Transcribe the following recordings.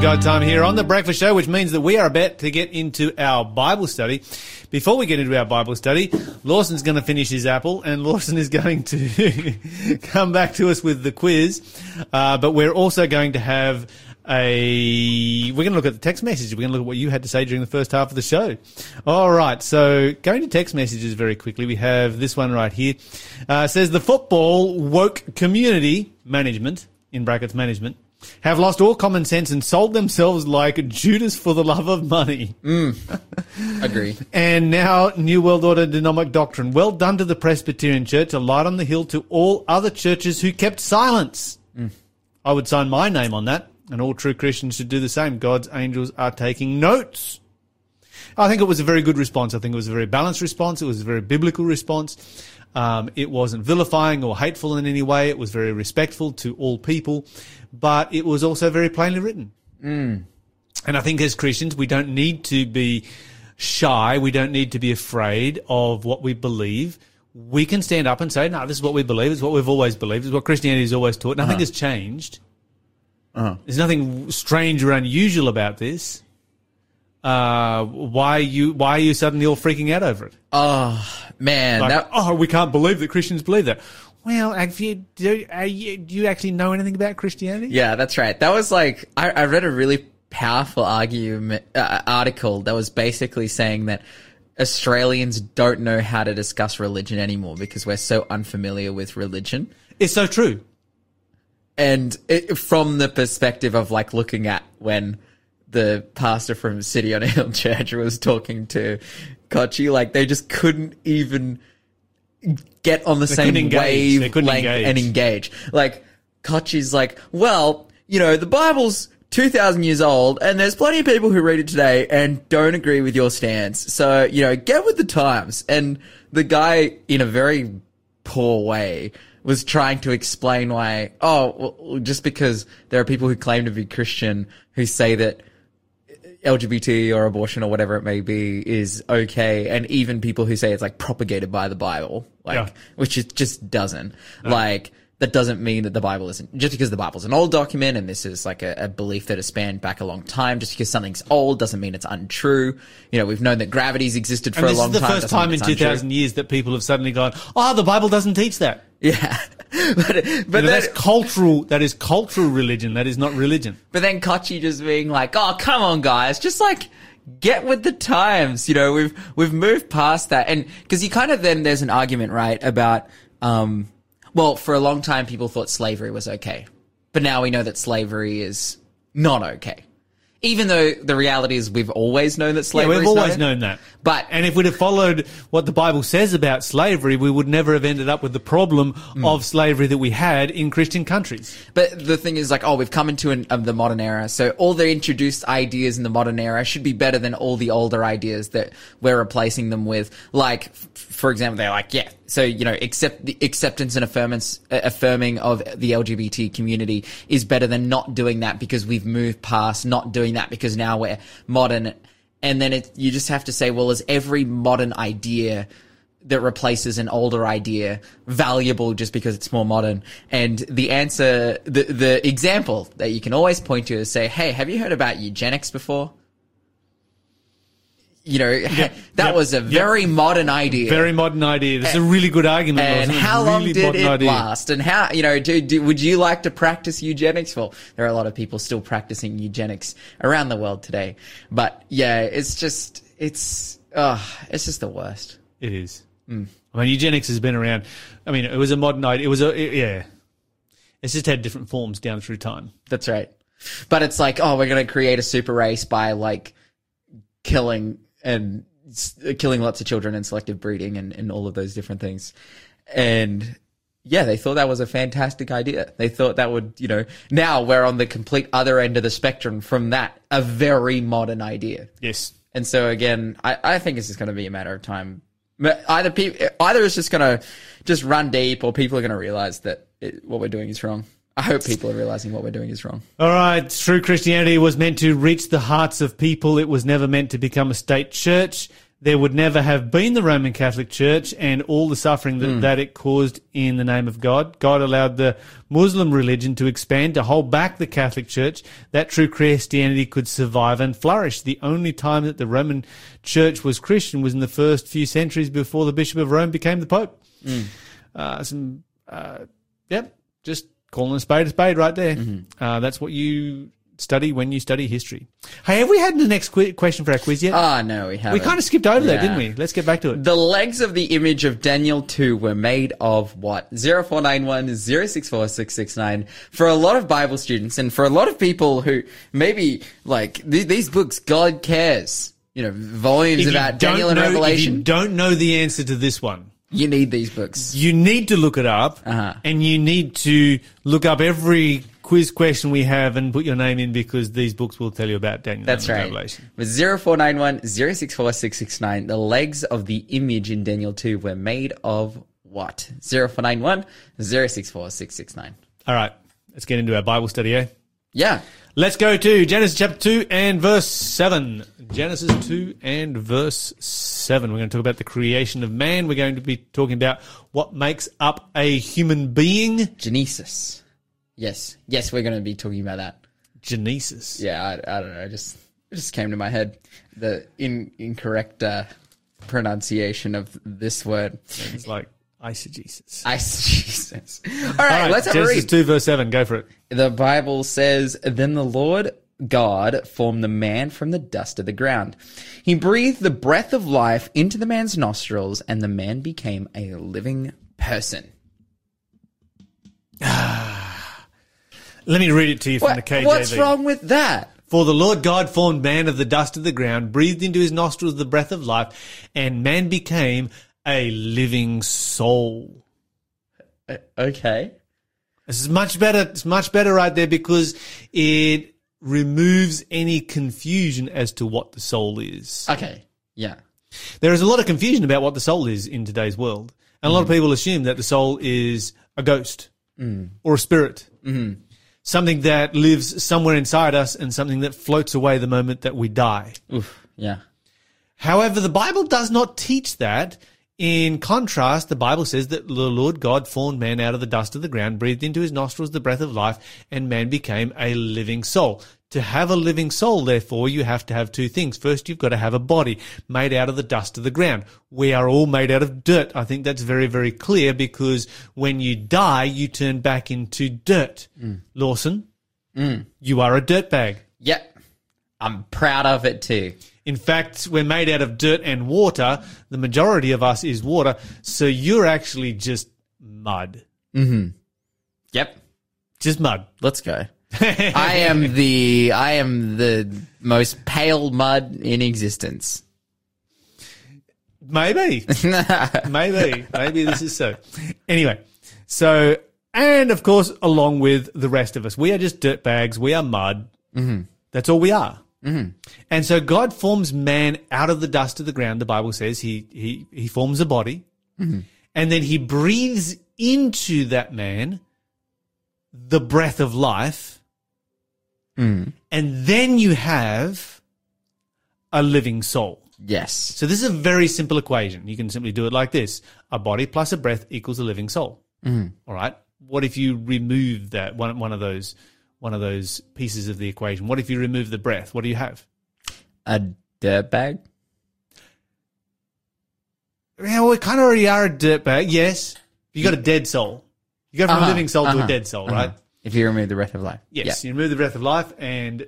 God time here on the Breakfast Show, which means that we are about to get into our Bible study. Before we get into our Bible study, Lawson's going to finish his apple, and Lawson is going to come back to us with the quiz. Uh, but we're also going to have a. We're going to look at the text messages. We're going to look at what you had to say during the first half of the show. All right. So going to text messages very quickly. We have this one right here. Uh, says the football woke community management in brackets management have lost all common sense and sold themselves like Judas for the love of money. Agree. And now, New World Order Dynamic Doctrine. Well done to the Presbyterian Church, a light on the hill to all other churches who kept silence. I would sign my name on that, and all true Christians should do the same. God's angels are taking notes. I think it was a very good response. I think it was a very balanced response. It was a very biblical response. Um, it wasn't vilifying or hateful in any way. It was very respectful to all people, but it was also very plainly written. Mm. And I think as Christians, we don't need to be shy. We don't need to be afraid of what we believe. We can stand up and say, no, this is what we believe. It's what we've always believed. It's what Christianity has always taught. Nothing uh-huh. has changed. Uh-huh. There's nothing strange or unusual about this. Uh, why are you, why are you suddenly all freaking out over it? Oh man, Like, that oh, we can't believe that Christians believe that. Well, have you, do, are you, do you actually know anything about Christianity? yeah, that's right. That was like I, I read a really powerful argument uh, article that was basically saying that Australians don't know how to discuss religion anymore because we're so unfamiliar with religion. It's so true. and it, from the perspective of like looking at when the pastor from City on a Hill Church was talking to Kochie, like they just couldn't even get on the same engage. Wave length engage. and engage. Like Kochie's like, well, you know, the Bible's 2000 years old and there's plenty of people who read it today and don't agree with your stance. So, you know, get with the times. And the guy in a very poor way was trying to explain why, oh, well, just because there are people who claim to be Christian who say that LGBT or abortion or whatever it may be is okay, and even people who say it's like propagated by the Bible, like Yeah. which it just doesn't. Like that doesn't mean that the Bible isn't just because the Bible's an old document and this is like a, a belief that has spanned back a long time. Just because something's old doesn't mean it's untrue. You know, we've known that gravity's existed for And a long time. this is the time. first time in untrue. 2000 years that people have suddenly gone, oh, the Bible doesn't teach that. Yeah, but but You know, then, that's cultural, that is cultural religion. That is not religion. But then Kochie just being like, "Oh, come on, guys, just like get with the times." You know, we've we've moved past that, and because you kind of then there's an argument, right, about um, well, for a long time people thought slavery was okay, but now we know that slavery is not okay. Even though the reality is we've always known that slavery Yeah, we've always known that. But And if we'd have followed what the Bible says about slavery, we would never have ended up with the problem Hmm. of slavery that we had in Christian countries. But the thing is, like, oh, we've come into an, of the modern era, so all the introduced ideas in the modern era should be better than all the older ideas that we're replacing them with. Like, f- for example, they're like, yeah, so you know, accept the acceptance and affirmance, uh, affirming of the LGBT community is better than not doing that because we've moved past not doing that because now we're modern. And then it, you just have to say, well, is every modern idea that replaces an older idea valuable just because it's more modern? And the answer, the, the example that you can always point to is say, hey, have you heard about eugenics before? You know, that yep, was a yep. very modern idea. Very modern idea. That's a really good argument. and how long did it idea. last? And how, you know, do, do, would you like to practice eugenics? Well, there are a lot of people still practicing eugenics around the world today. But yeah, it's just, it's, uh, it's just the worst. It is. Mm. I mean, eugenics has been around. I mean, it was a modern idea. It was a, it- yeah. It's just had different forms down through time. That's right. But it's like, oh, we're going to create a super race by like killing and killing lots of children and selective breeding and, and all of those different things. And yeah, they thought that was a fantastic idea. They thought that would, you know, now we're on the complete other end of the spectrum from that, a very modern idea. Yes. And so again, I, I think it's just going to be a matter of time. Either people, either it's just going to just run deep, or people are going to realize that it, what we're doing is wrong. I hope people are realizing what we're doing is wrong. All right. True Christianity was meant to reach the hearts of people. It was never meant to become a state church. there would never have been the Roman Catholic Church and all the suffering that, Hmm. that it caused in the name of God. God allowed the Muslim religion to expand, to hold back the Catholic Church, that true Christianity could survive and flourish. The only time that the Roman Church was Christian was in the first few centuries before the Bishop of Rome became the Pope. Uh, some, uh, yep, just calling a spade a spade right there. Mm-hmm. Uh, that's what you study when you study history. Hey, have we had the next qui- question for our quiz yet? Ah, no, we haven't. we kind of skipped over that, didn't we? Let's get back to it. The legs of the image of Daniel 2 were made of what? 0491 064 669. For a lot of Bible students and for a lot of people who maybe like th- these books, God cares. You know, volumes If about Daniel and know, If you Revelation. don't know the answer to this one, You need these books. you need to look it up, Uh-huh. and you need to look up every quiz question we have and put your name in because these books will tell you about Daniel That's right. Revelation. With 0491 064 669, the legs of the image in Daniel 2 were made of what? 0491 064 669. All right, let's get into our Bible study, eh? Yeah. Let's go to Genesis chapter 2 and verse 7. Genesis 2 and verse 7. We're going to talk about the creation of man. We're going to be talking about what makes up a human being. Genesis. Yes. Yes, we're going to be talking about that. Genesis. Yeah, I, I don't know. It just it just came to my head the in, incorrect uh, pronunciation of this word. It's like eisegesis. Jesus. All right, All right, let's have a Genesis read. 2 verse 7. Go for it. The Bible says, "Then the Lord God formed the man from the dust of the ground. He breathed the breath of life into the man's nostrils, and the man became a living person." Let me read it to you from What- the KJV. what's wrong with that? For the Lord God formed man of the dust of the ground, breathed into his nostrils the breath of life, and man became a living soul. Okay. This is much better. It's much better right there because it removes any confusion as to what the soul is. Okay. Yeah. There is a lot of confusion about what the soul is in today's world. And a lot of mm-hmm. people assume that the soul is a ghost mm. or a spirit. Mm-hmm. Something that lives somewhere inside us and something that floats away the moment that we die. Oof. Yeah. However, the Bible does not teach that. In contrast, the Bible says that the Lord God formed man out of the dust of the ground, breathed into his nostrils the breath of life, and man became a living soul. To have a living soul, therefore, you have to have two things. First, you've got to have a body made out of the dust of the ground. We are all made out of dirt. I think that's very, very clear because when you die, you turn back into dirt. Mm. Lawson, mm. you are a dirtbag. Yep. I'm proud of it too. In fact, we're made out of dirt and water. The majority of us is water. So you're actually just mud. Yep. Just mud. Let's go. I am the I am the most pale mud in existence. Maybe. Maybe. Maybe this is so. Anyway, so, and of course, along with the rest of us, we are just dirt bags. We are mud. Mm-hmm. That's all we are. Mm-hmm. And so God forms man out of the dust of the ground. The Bible says he, he, he forms a body and then he breathes into that man the breath of life. And then you have a living soul. Yes. So this is a very simple equation. You can simply do it like this: a body plus a breath equals a living soul. Mm. All right. What if you remove that one one of those one of those pieces of the equation? What if you remove the breath? What do you have? A dirtbag? Yeah, well, we kind of already are a dirtbag. Yes, you got a dead soul. You go from Uh-huh, a living soul to uh-huh, a dead soul, uh-huh. right? If you remove the breath of life. Yes, you remove the breath of life, and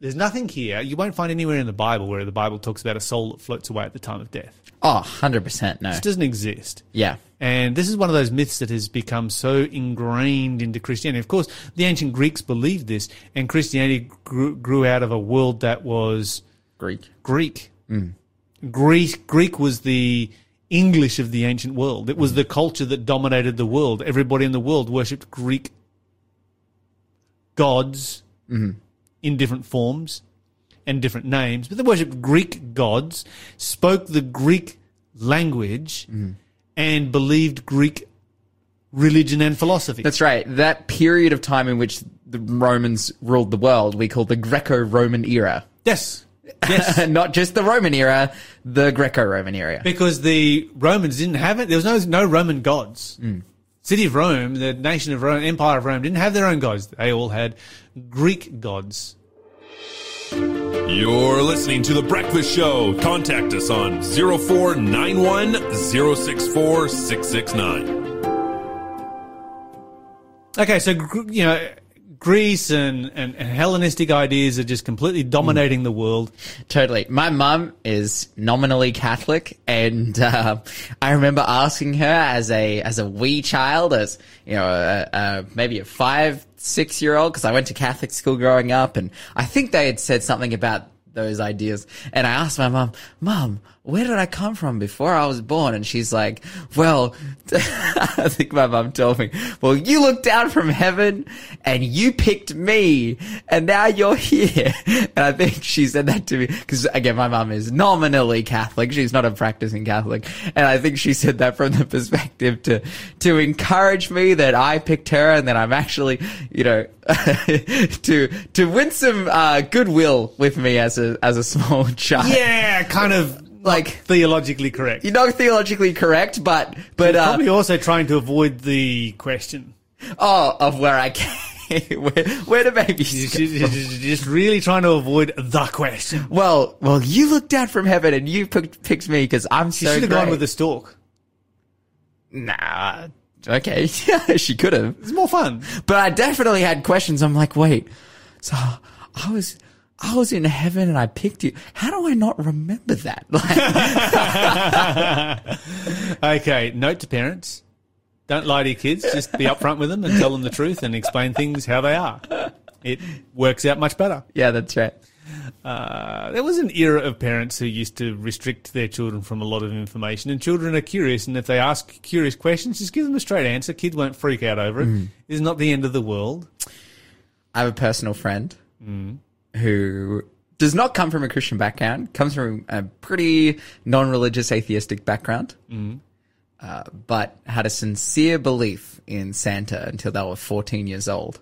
there's nothing here. You won't find anywhere in the Bible where the Bible talks about a soul that floats away at the time of death. Oh, 100% no. It doesn't exist. Yeah. And this is one of those myths that has become so ingrained into Christianity. Of course, the ancient Greeks believed this, and Christianity grew, grew out of a world that was Greek. Greek. Mm. Greek. Greek was the English of the ancient world. It was mm. the culture that dominated the world. Everybody in the world worshipped Greek gods mm-hmm. In different forms and different names, but they worshipped Greek gods, spoke the Greek language, mm-hmm. and believed Greek religion and philosophy. That's right. That period of time in which the Romans ruled the world, we call the Greco-Roman era. yes. Yes. not just the Roman era, the Greco-Roman era. Because the Romans didn't have it. There was no no Roman gods. Mm. City of Rome, the nation of Rome, Empire of Rome, didn't have their own gods. They all had Greek gods. You're listening to The Breakfast Show. Contact us on 0491 064 669. Okay, so you know, Greece and, and, and Hellenistic ideas are just completely dominating the world. Totally. My mum is nominally Catholic, and uh, I remember asking her as a as a wee child, as you know, uh, uh, maybe a five six year old, because I went to Catholic school growing up, and I think they had said something about those ideas. And I asked my mum, Mum, where did I come from before I was born? And she's like, Well, I think my mum told me, Well, you looked down from heaven and you picked me, and now you're here. And I think she said that to me because again, my mum is nominally Catholic. She's not a practicing Catholic, and I think she said that from the perspective to to encourage me that I picked her, and that I'm actually, you know, to to win some uh, goodwill with me as a as a small child. Yeah, kind of Like- theologically correct. You're not theologically correct, but but uh, Probably also trying to avoid the question. oh, of where I came. where, where do babies You're just, you're just really trying to avoid the question. Well, well, you looked down from heaven and you picked, picked me because I'm You so should have gone with the stork. Nah. Okay. Yeah, she could have. It's more fun. But I definitely had questions. I'm like, wait, so I was, I was in heaven and I picked you. How do I not remember that? Like, Okay, note to parents. Don't lie to your kids. Just be upfront with them and tell them the truth and explain things how they are. It works out much better. yeah, that's right. Uh, there was an era of parents who used to restrict their children from a lot of information, and children are curious, and if they ask curious questions, just give them a straight answer. Kids won't freak out over it. It's not the end of the world. I have a personal friend who does not come from a Christian background, comes from a pretty non-religious atheistic background, uh, but had a sincere belief in Santa until they were 14 years old.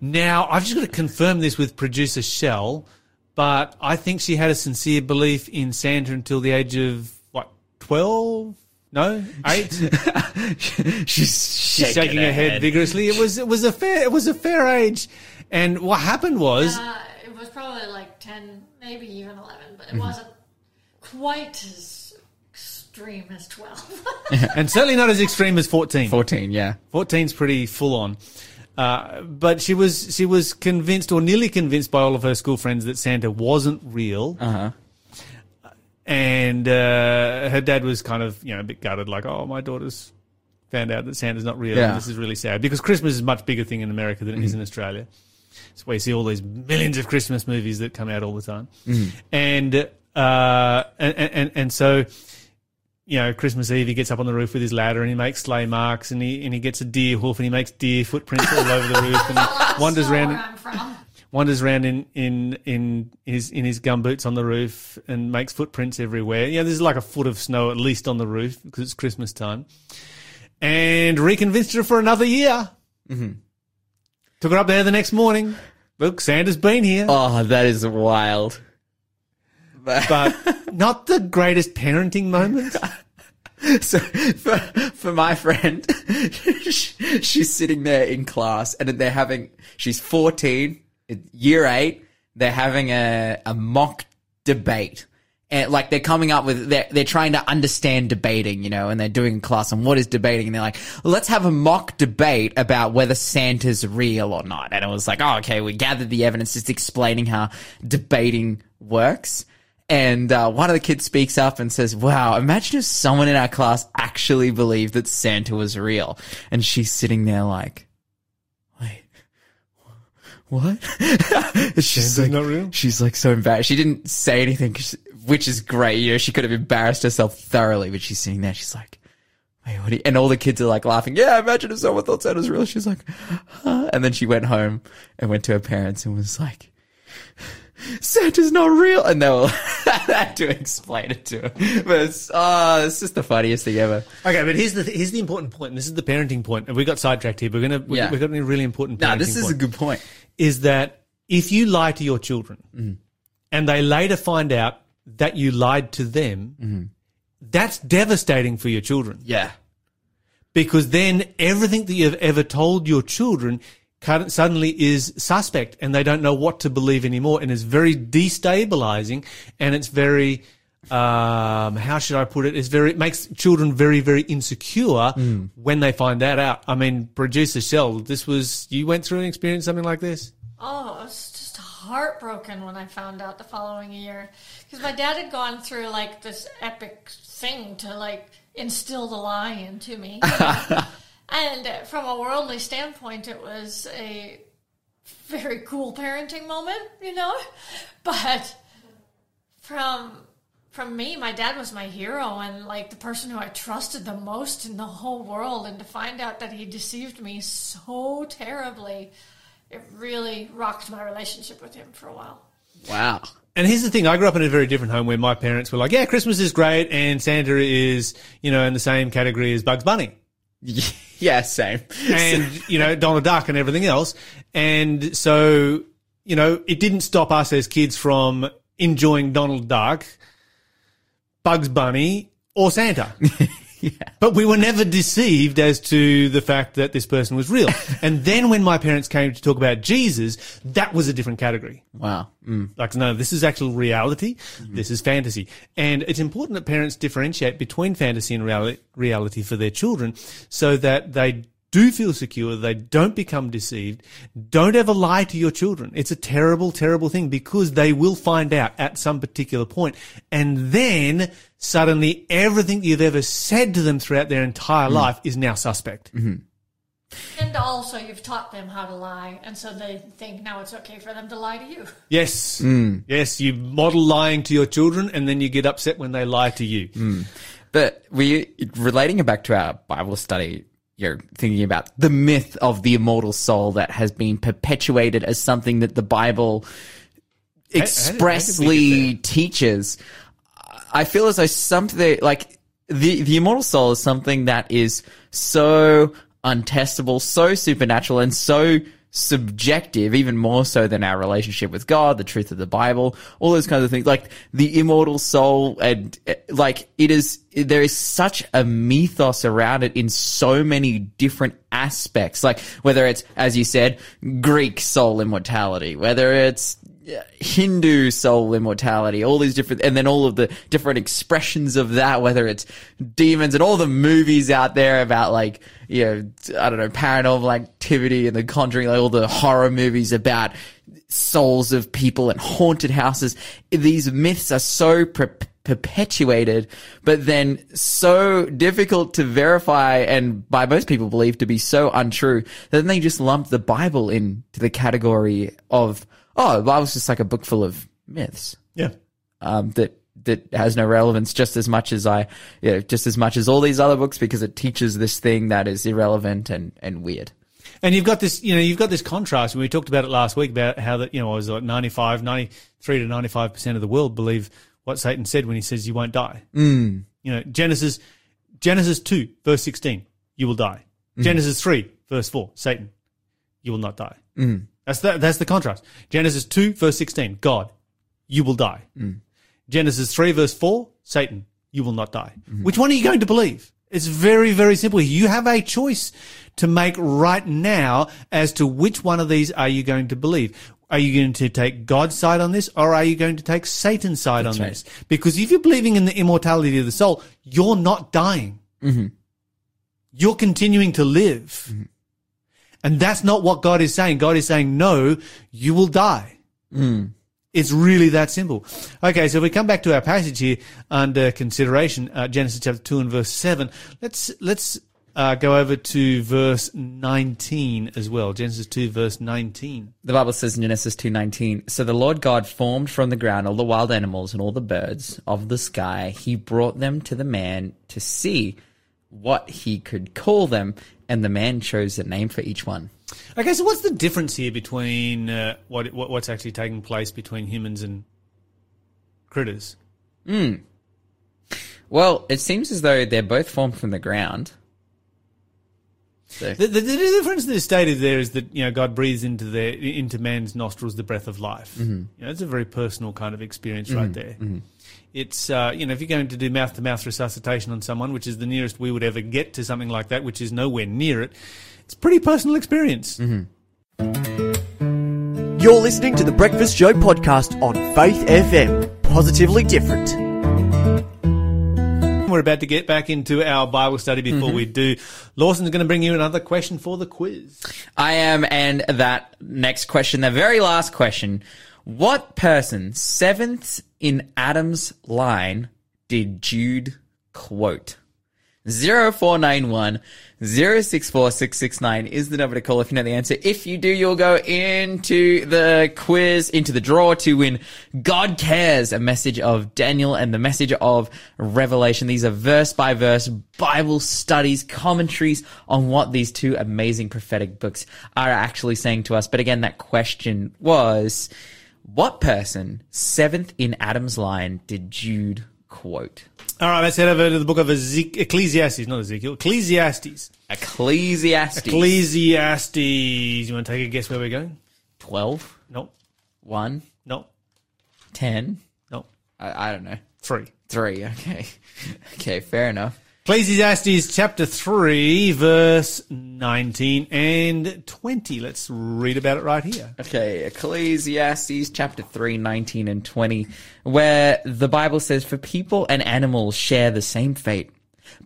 Now, I've just got to confirm this with producer Shell, but I think she had a sincere belief in Santa until the age of, what, 12? No? 8? She's She's shaking her head vigorously. It was, it was a fair, it was a fair age. And what happened was, Uh, was probably like 10, maybe even 11, but Mm-hmm. it wasn't quite as extreme as 12. and certainly not as extreme as 14. 14, yeah. 14's pretty full on. Uh, but she was she was convinced or nearly convinced by all of her school friends that Santa wasn't real. Uh-huh. And uh, her dad was kind of you know a bit gutted, like, "Oh, my daughter's found out that Santa's not real. Yeah. And this is really sad because Christmas is a much bigger thing in America than it is in Australia. That's why you see all these millions of Christmas movies that come out all the time. And, uh, and, and, and so, you know, Christmas Eve, he gets up on the roof with his ladder and he makes sleigh marks and he, and he gets a deer hoof and he makes deer footprints all over the roof and he wanders That's around, where I'm from. wanders around in, in, in his, in his gumboots on the roof and makes footprints everywhere. Yeah, there's like a foot of snow at least on the roof because it's Christmas time. And reconvinced her for another year. Took her up there the next morning. Look, Santa's been here. Oh, that is wild. but not the greatest parenting moment. So for, for my friend, she- she's sitting there in class and they're having, she's 14, year eight, they're having a, a mock debate. And like they're coming up with, they're, they're trying to understand debating, you know, and they're doing a class on what is debating. And they're like, let's have a mock debate about whether Santa's real or not. And it was like, oh, okay, we gathered the evidence just explaining how debating works. And uh, one of the kids speaks up and says, Wow, imagine if someone in our class actually believed that Santa was real. And she's sitting there like, Wait, what? she's Santa's like, not real? She's like so embarrassed. She didn't say anything, which is great. You know, she could have embarrassed herself thoroughly, but she's sitting there. She's like, Wait, what? do you-" And all the kids are like laughing. Yeah, imagine if someone thought Santa was real. She's like, huh? And then she went home and went to her parents and was like, Santa's not real. And they were had to explain it to her. But it's, oh, it's just the funniest thing ever. Okay, but here's the here's the important point, and this is the parenting point. And we got sidetracked here. We're gonna we, Yeah. we got a really important. Now, parenting this is a good point. Is that if you lie to your children, mm. and they later find out that you lied to them, that's devastating for your children Yeah. because then everything that you've ever told your children suddenly is suspect and they don't know what to believe anymore and it's very destabilizing and it's very um, how should I put it? It's very it makes children very very insecure when they find that out. I mean, producer Shell, this was you went through an experience something like this. Oh, I was just heartbroken when I found out the following year because my dad had gone through like this epic thing to like instill the lie into me. and uh, from a worldly standpoint, it was a very cool parenting moment, you know. But from from me, my dad was my hero and like the person who I trusted the most in the whole world. And to find out that he deceived me so terribly, it really rocked my relationship with him for a while. Wow. And here's the thing: I grew up in a very different home where my parents were like, "Yeah, Christmas is great, and Santa is, you know, in the same category as Bugs Bunny." Yeah, same. and you know Donald Duck and everything else. And so you know it didn't stop us as kids from enjoying Donald Duck, Bugs Bunny, or Santa. But we were never deceived as to the fact that this person was real. and then when my parents came to talk about Jesus, that was a different category. wow. Mm. Like, no, this is actual reality. This is fantasy. And it's important that parents differentiate between fantasy and reality, reality for their children so that they do feel secure, they don't become deceived. Don't ever lie to your children. It's a terrible, terrible thing because they will find out at some particular point And then suddenly everything you've ever said to them throughout their entire hmm. life is now suspect. Mm-hmm. And also, you've taught them how to lie, and so they think now it's okay for them to lie to you. Yes. Hmm. Yes. You model lying to your children and then you get upset when they lie to you. Hmm. But we relating it back to our Bible study, you're thinking about the myth of the immortal soul that has been perpetuated as something that the Bible how did we expressly teaches. I feel as though something like the the immortal soul is something that is so untestable, so supernatural, and so subjective, even more so than our relationship with God, the truth of the Bible, all those kinds of things. Like the immortal soul, and uh, like it is, there is such a mythos around it in so many different aspects. Like whether it's, as you said, Greek soul immortality, whether it's Hindu soul immortality, all these different, and then all of the different expressions of that, whether it's demons and all the movies out there about like, you know, I don't know, paranormal activity and the conjuring, like all the horror movies about souls of people and haunted houses. These myths are so per- perpetuated, but then so difficult to verify and by most people believed to be so untrue that then they just lump the Bible into the category of, oh, the Bible's just like a book full of myths Yeah. um, that that has no relevance just as much as I, you know, just as much as all these other books because it teaches this thing that is irrelevant and, and weird. And you've got this, you know, you've got this contrast. We talked about it last week about how that, you know, it was like 95, 93 to 95% of the world believe what Satan said when he says you won't die. Mm. You know, Genesis, Genesis 2, verse 16, you will die. Genesis 3, verse 4, Satan, you will not die. Mm. That's the, that's the contrast. Genesis 2, verse 16, God, you will die. Mm. Genesis 3, verse 4, Satan, you will not die. Mm-hmm. Which one are you going to believe? It's very, very simple. You have a choice to make right now as to which one of these are you going to believe. Are you going to take God's side on this or are you going to take Satan's side on right. this? Because if you're believing in the immortality of the soul, you're not dying. Mm-hmm. You're continuing to live. Mm-hmm. And that's not what God is saying. God is saying, no, you will die. It's really that simple. Okay, so if we come back to our passage here under consideration, uh, Genesis chapter 2 and verse 7, let's, let's, uh, go over to verse 19 as well. Genesis 2 verse 19. The Bible says in Genesis 2:19, "So the Lord God formed from the ground all the wild animals and all the birds of the sky. He brought them to the man to see what he could call them, and the man chose a name for each one." Okay, so what's the difference here between, uh, what, what, what's actually taking place between humans and critters? Well, it seems as though they're both formed from the ground. So, The, the, the difference that's stated there is that you know God breathes into their into man's nostrils the breath of life. Mm-hmm. You know, it's a very personal kind of experience right there. It's uh, you know if you're going to do mouth to mouth resuscitation on someone, which is the nearest we would ever get to something like that, which is nowhere near it. It's a pretty personal experience. You're listening to the Breakfast Show podcast on Faith FM. Positively different. We're about to get back into our Bible study. Before we do, Lawson's going to bring you another question for the quiz. I am, and that next question, the very last question. What person, seventh in Adam's line, did Jude quote? 0491 064669 is the number to call if you know the answer. If you do, you'll go into the quiz, into the draw to win God Cares, a message of Daniel and the message of Revelation. These are verse by verse Bible studies, commentaries on what these two amazing prophetic books are actually saying to us. But again, that question was, what person, seventh in Adam's line, did Jude quote? All right, let's head over to the book of Ezek- Ecclesiastes, not Ezekiel, Ecclesiastes. Ecclesiastes. Ecclesiastes. You want to take a guess where we're going? 12, Nope. 1, Nope. 10. Nope. I, I don't know. Three. 3, okay. okay, fair enough. Ecclesiastes chapter 3, verse 19 and 20. Let's read about it right here. Okay, Ecclesiastes chapter 3, 19 and 20, where the Bible says, For people and animals share the same fate.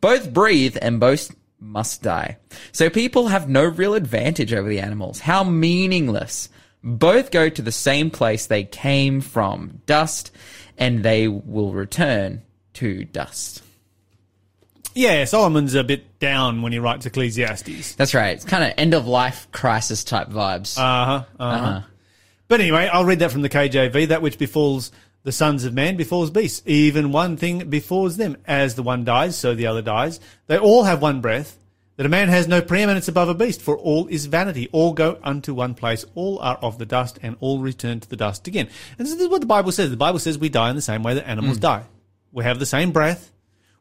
Both breathe and both must die. So people have no real advantage over the animals. How meaningless. Both go to the same place they came from, dust, and they will return to dust. Yeah, Solomon's a bit down when he writes Ecclesiastes. That's right. It's kind of end of life crisis type vibes. Uh huh. Uh-huh. But anyway, I'll read that from the KJV. That which befalls the sons of man befalls beasts. Even one thing befalls them. As the one dies, so the other dies. They all have one breath. That a man has no preeminence above a beast, for all is vanity. All go unto one place. All are of the dust, and all return to the dust again. And this is what the Bible says. The Bible says we die in the same way that animals die. We have the same breath.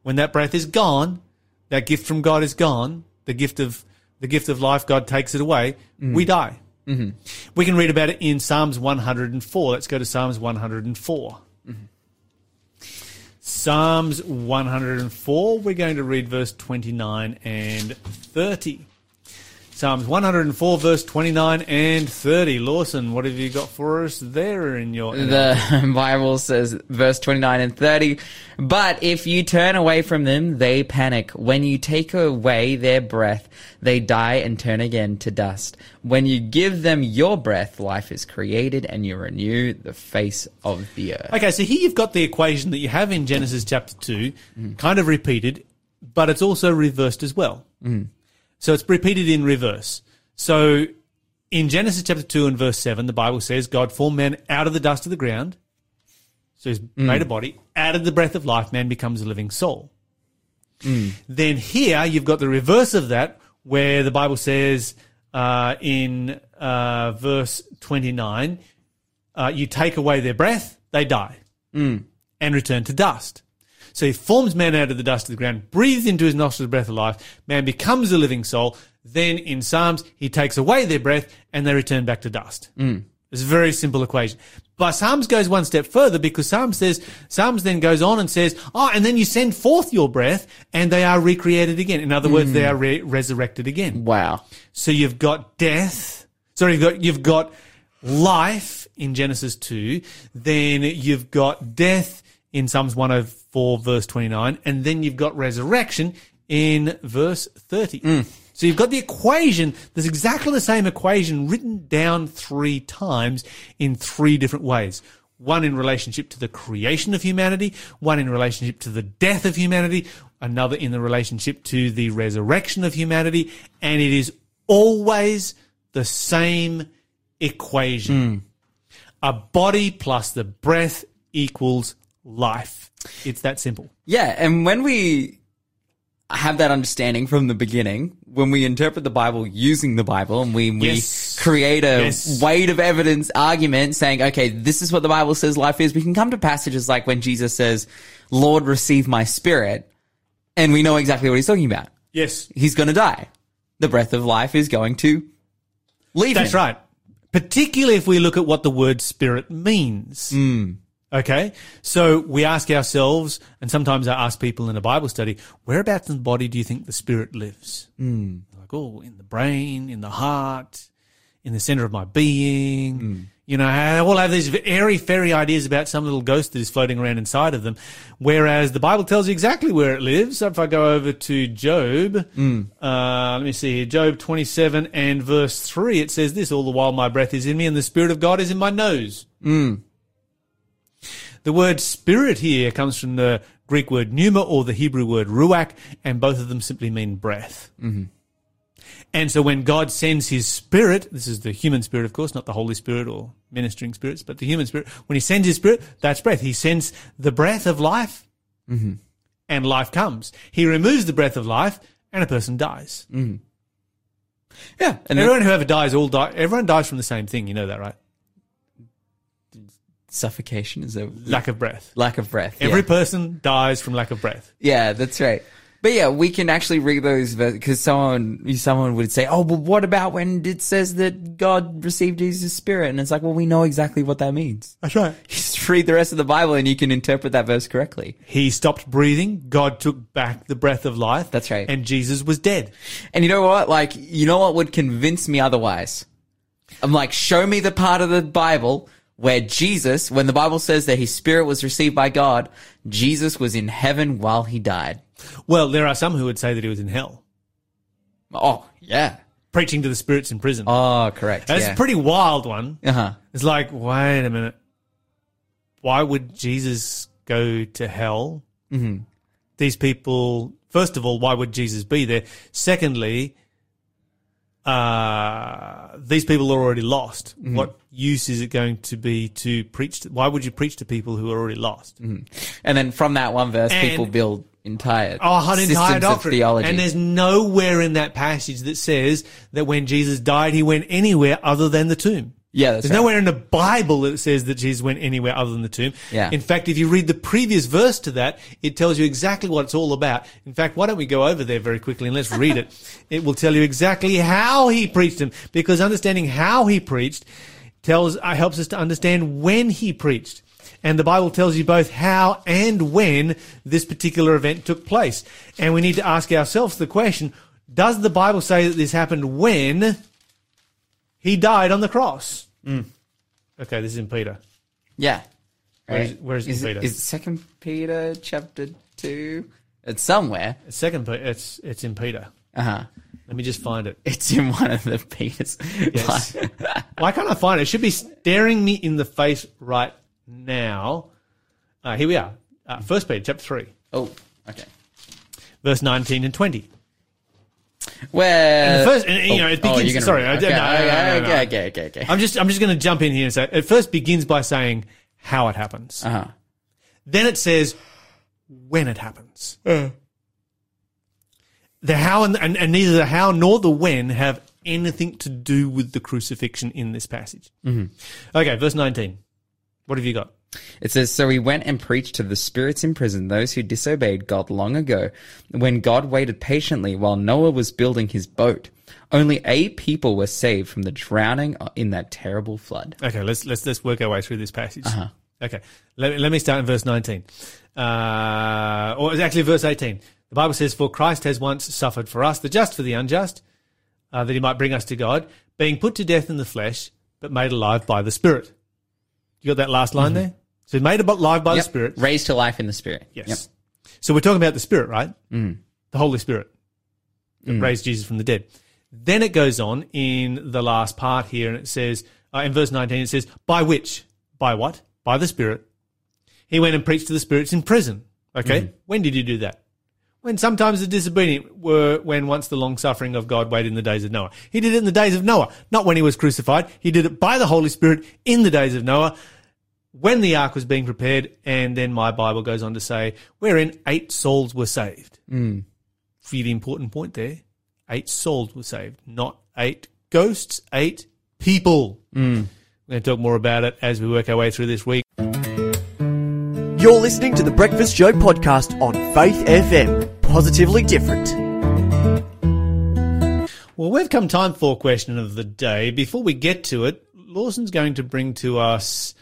When that breath is gone, that gift from God is gone. The gift of the gift of life, God takes it away. We mm-hmm. die. Mm-hmm. We can read about it in Psalms 104. Let's go to Psalms 104. Mm-hmm. Psalms 104, we're going to read verse 29 and 30. Psalms 104, verse 29 and 30. Lawson, what have you got for us there in your. The Bible says, verse 29 and 30, but if you turn away from them, they panic. When you take away their breath, they die and turn again to dust. When you give them your breath, life is created and you renew the face of the earth. Okay, so here you've got the equation that you have in Genesis chapter 2, mm-hmm. kind of repeated, but it's also reversed as well. Mm-hmm. So it's repeated in reverse. So in Genesis chapter 2 and verse 7, the Bible says God formed man out of the dust of the ground. So he's made a body. Out of the breath of life, man becomes a living soul. Then here you've got the reverse of that, where the Bible says uh, in uh, verse 29, uh, you take away their breath, they die and return to dust. So he forms man out of the dust of the ground, breathes into his nostrils the breath of life, man becomes a living soul. Then in Psalms, he takes away their breath and they return back to dust. Mm. It's a very simple equation. But Psalms goes one step further because Psalms says, Psalms then goes on and says, oh, and then you send forth your breath and they are recreated again. In other words, they mm. are re- resurrected again. Wow. So you've got death. Sorry, you've got you've got life in Genesis two. Then you've got death in Psalms one oh hundred four verse twenty nine, and then you've got resurrection in verse thirty. Mm. So you've got the equation. There's exactly the same equation written down three times in three different ways. One in relationship to the creation of humanity, one in relationship to the death of humanity, another in the relationship to the resurrection of humanity, and it is always the same equation. Mm. A body plus the breath equals life. It's that simple. Yeah, and when we have that understanding from the beginning, when we interpret the Bible using the Bible and we, we Yes. create a Yes. weight of evidence argument saying, okay, this is what the Bible says life is, we can come to passages like when Jesus says, Lord, receive my spirit, and we know exactly what he's talking about. Yes. He's gonna die. the breath of life is going to leave That's him. right. Particularly if we look at what the word spirit means. Hmm. Okay. So we ask ourselves, and sometimes I ask people in a Bible study, whereabouts in the body do you think the spirit lives? Hmm. Like, oh, in the brain, in the heart, in the center of my being. Hmm. You know, I all have these airy fairy ideas about some little ghost that is floating around inside of them. Whereas the Bible tells you exactly where it lives. So if I go over to Job, hmm. uh, let me see here, Job 27 and verse 3, it says this, all the while my breath is in me and the Spirit of God is in my nose. The word spirit here comes from the Greek word pneuma or the Hebrew word ruach, and both of them simply mean breath. Mm-hmm. And so when God sends his spirit, this is the human spirit, of course, not the Holy Spirit or ministering spirits, but the human spirit, when he sends his spirit, that's breath. He sends the breath of life, and life comes. He removes the breath of life, and a person dies. Yeah. And Everyone who ever dies, all die. Everyone dies from the same thing. You know that, right? Suffocation is a Lack of breath. lack of breath. Every yeah. person dies from lack of breath. Yeah, that's right. But yeah, we can actually read those because someone someone would say, "Oh, but what about when it says that God received Jesus' Spirit?" And it's like, well, we know exactly what that means. That's right. Just read the rest of the Bible, and you can interpret that verse correctly. He stopped breathing. God took back the breath of life. That's right. And Jesus was dead. And you know what? Like, you know what would convince me otherwise? I'm like, show me the part of the Bible where Jesus, when the Bible says that his spirit was received by God, Jesus was in heaven while he died. Well, there are some who would say that he was in hell, Oh, yeah. preaching to the spirits in prison. Oh, correct. That's yeah. a pretty wild one. uh huh. It's like, wait a minute. Why would Jesus go to hell? Mm-hmm. These people, first of all, why would Jesus be there? Secondly, uh, these people are already lost. Mm-hmm. What use is it going to be to preach? To, why would you preach to people who are already lost? And then from that one verse, And- people build entire Oh, an entire doctrine. theology. And there's nowhere in that passage that says that when Jesus died, he went anywhere other than the tomb. Yeah, There's right. nowhere in the Bible that says that Jesus went anywhere other than the tomb. Yeah. In fact, if you read the previous verse to that, it tells you exactly what it's all about. In fact, why don't we go over there very quickly and let's read it. It will tell you exactly how he preached him, because understanding how he preached tells uh, helps us to understand when he preached. And the Bible tells you both how and when this particular event took place. And we need to ask ourselves the question, does the Bible say that this happened when he died on the cross? Okay, this is in Peter. yeah. Where is- Right. where is it, is Peter? Is Second Peter chapter two? It's somewhere. It's second, Pe- it's it's in Peter. Uh huh. Let me just find it. It's in one of the Peters. Yes. Why can't I find it? It should be staring me in the face right now. Uh, here we are. Uh, First Peter, chapter three. Oh, okay. verse nineteen and twenty. Well, the first- and, you know, it oh, begins- you're sorry, read I- it. no, no, okay, no, no, no. okay, okay, okay, okay. I'm just I'm just going to jump in here and say it first begins by saying how it happens. Uh huh. Then it says when it happens. The how and, and, and neither the how nor the when have anything to do with the crucifixion in this passage. Mm-hmm. Okay, verse 19. What have you got? It says, So he went and preached to the spirits in prison, those who disobeyed God long ago, when God waited patiently while Noah was building his boat. Only eight people were saved from the drowning in that terrible flood. Okay, let's let's let's work our way through this passage. Okay, let, let me start in verse 19. Uh, or it's actually verse 18. The Bible says, For Christ has once suffered for us, the just for the unjust, uh, that he might bring us to God, being put to death in the flesh, but made alive by the Spirit. You got that last line there? So made alive by Yep. the Spirit. Raised to life in the spirit. Yes. Yep. So we're talking about the Spirit, right? Mm. The Holy Spirit that raised Jesus from the dead. Then it goes on in the last part here, and it says, uh, in verse 19, it says, By which? By what? By the Spirit. He went and preached to the spirits in prison. Okay? When did he do that? When sometimes the disobedient were when once the long suffering of God waited in the days of Noah. He did it in the days of Noah, not when he was crucified. He did it by the Holy Spirit in the days of Noah when the ark was being prepared, and then my Bible goes on to say, wherein eight souls were saved. Mm. the important point there. Eight souls were saved, not eight ghosts, eight people. Mm. We're going to talk more about it as we work our way through this week. You're listening to the Breakfast Show podcast on Faith FM. Positively different. Well, we've come time for question of the day. Before we get to it, Lawson's going to bring to us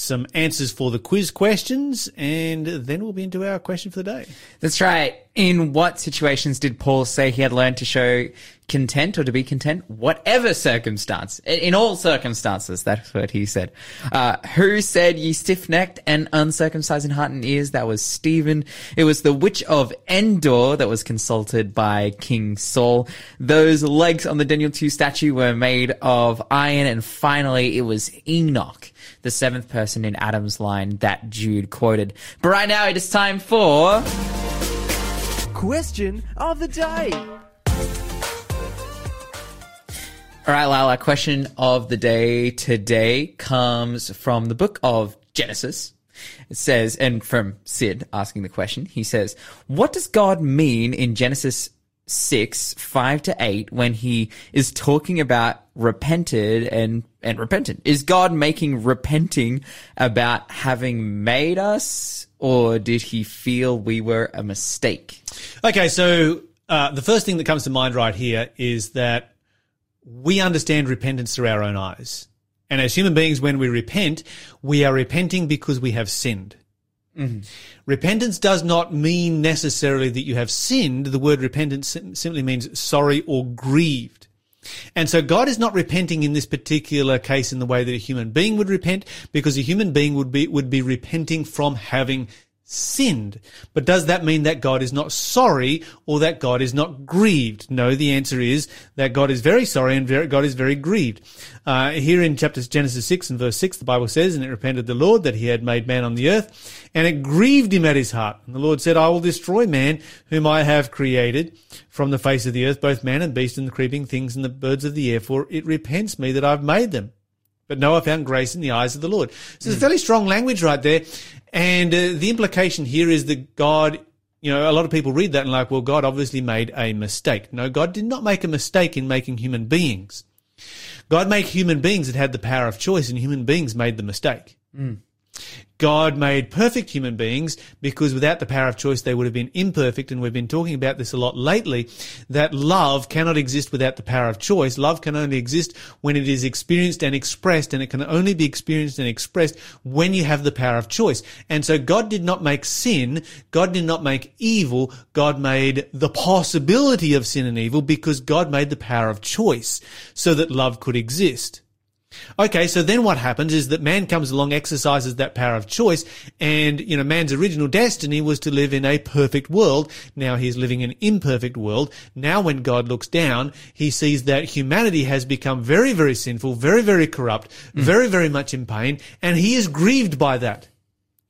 some answers for the quiz questions, and then we'll be into our question for the day. That's right. In what situations did Paul say he had learned to show content or to be content? Whatever circumstance. In all circumstances, that's what he said. Uh, who said ye stiff necked and uncircumcised in heart and ears? That was Stephen. It was the witch of Endor that was consulted by King Saul. Those legs on the Daniel 2 statue were made of iron. And finally, it was Enoch, the seventh person in Adam's line that Jude quoted. But right now, it is time for. Question of the day. All right, Lala, question of the day today comes from the book of Genesis. It says, and from Sid asking the question, he says, What does God mean in Genesis 6, 5 to 8 when he is talking about repented and, and repentant? Is God making repenting about having made us, or did he feel we were a mistake? Okay, so uh, the first thing that comes to mind right here is that we understand repentance through our own eyes. And as human beings, when we repent, we are repenting because we have sinned. Mm-hmm. Repentance does not mean necessarily that you have sinned. The word repentance simply means sorry or grieved. And so God is not repenting in this particular case in the way that a human being would repent, because a human being would be, would be repenting from having sinned. But does that mean that God is not sorry or that God is not grieved? No, the answer is that God is very sorry and very, God is very grieved. Uh, here in chapter Genesis 6 and verse 6, the Bible says, And it repented the Lord that he had made man on the earth, and it grieved him at his heart. And the Lord said, I will destroy man whom I have created from the face of the earth, both man and beast and the creeping things and the birds of the air, for it repents me that I've made them. But Noah found grace in the eyes of the Lord. So it's a fairly strong language right there. And uh, the implication here is that God, you know, a lot of people read that and like, well, God obviously made a mistake. No, God did not make a mistake in making human beings. God made human beings that had the power of choice and human beings made the mistake. God made perfect human beings because without the power of choice, they would have been imperfect. And we've been talking about this a lot lately, that love cannot exist without the power of choice. Love can only exist when it is experienced and expressed, and it can only be experienced and expressed when you have the power of choice. And so God did not make sin. God did not make evil. God made the possibility of sin and evil because God made the power of choice so that love could exist. Okay, so then what happens is that man comes along, exercises that power of choice, and, you know, man's original destiny was to live in a perfect world. Now he's living in an imperfect world. Now when God looks down, he sees that humanity has become very, very sinful, very, very corrupt, very, very much in pain, and he is grieved by that.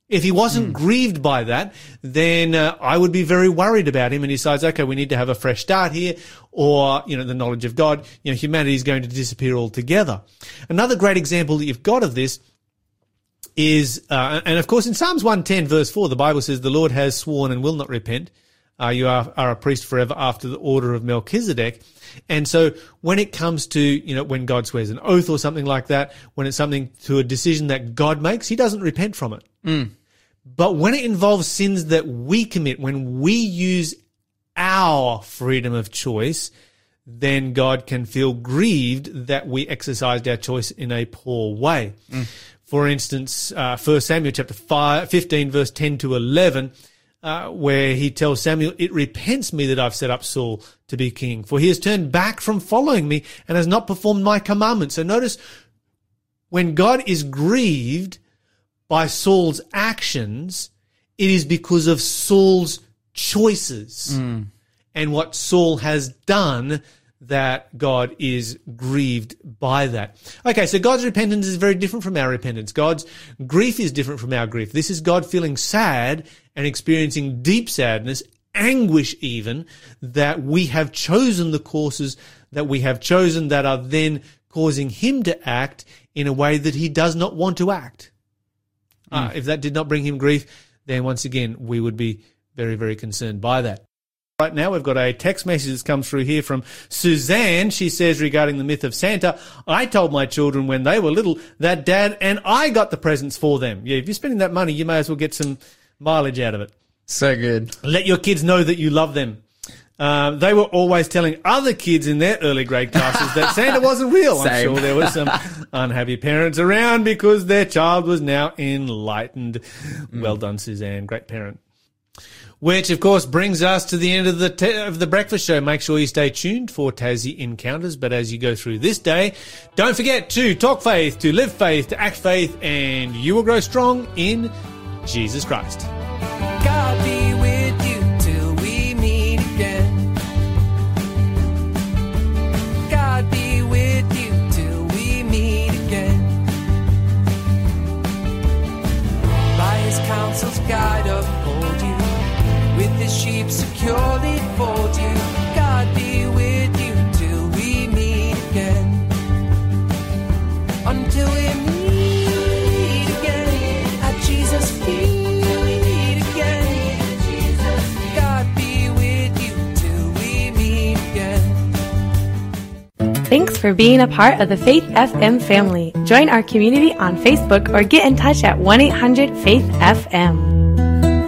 If he wasn't grieved by that, then uh, I would be very worried about him. And he decides, okay, we need to have a fresh start here, or you know, the knowledge of God. You know, humanity is going to disappear altogether. Another great example that you've got of this is, uh, and of course, in Psalms one ten verse four, the Bible says, "The Lord has sworn and will not repent." Uh, you are, are a priest forever after the order of Melchizedek. And so when it comes to, you know, when God swears an oath or something like that, when it's something to a decision that God makes, he doesn't repent from it. But when it involves sins that we commit, when we use our freedom of choice, then God can feel grieved that we exercised our choice in a poor way. For instance, uh, 1 Samuel chapter 5, 15 verse 10 to 11, uh, where he tells Samuel, it repents me that I've set up Saul to be king, for he has turned back from following me and has not performed my commandments. So notice when God is grieved by Saul's actions, it is because of Saul's choices and what Saul has done that God is grieved by that. Okay, so God's repentance is very different from our repentance. God's grief is different from our grief. This is God feeling sad and experiencing deep sadness, anguish even, that we have chosen the courses that we have chosen that are then causing him to act in a way that he does not want to act. Uh, if that did not bring him grief, then once again, we would be very, very concerned by that. Right now, we've got a text message that's come through here from Suzanne. She says regarding the myth of Santa, I told my children when they were little that dad and I got the presents for them. Yeah, if you're spending that money, you may as well get some mileage out of it. So good. Let your kids know that you love them. Um, they were always telling other kids in their early grade classes that Santa wasn't real. I'm sure there were some unhappy parents around because their child was now enlightened. Well done, Suzanne. Great parent. Which, of course, brings us to the end of the te- of the breakfast show. Make sure you stay tuned for Tassie encounters. But as you go through this day, don't forget to talk faith, to live faith, to act faith, and you will grow strong in Jesus Christ. God be with you till we meet again. God be with you till we meet again. By his counsel's guide securely fold you. God be with you till we meet again. Until we meet again at Jesus' feet again. God be with you till we meet again. Thanks for being a part of the Faith FM family. Join our community on Facebook or get in touch at 1 800 Faith FM.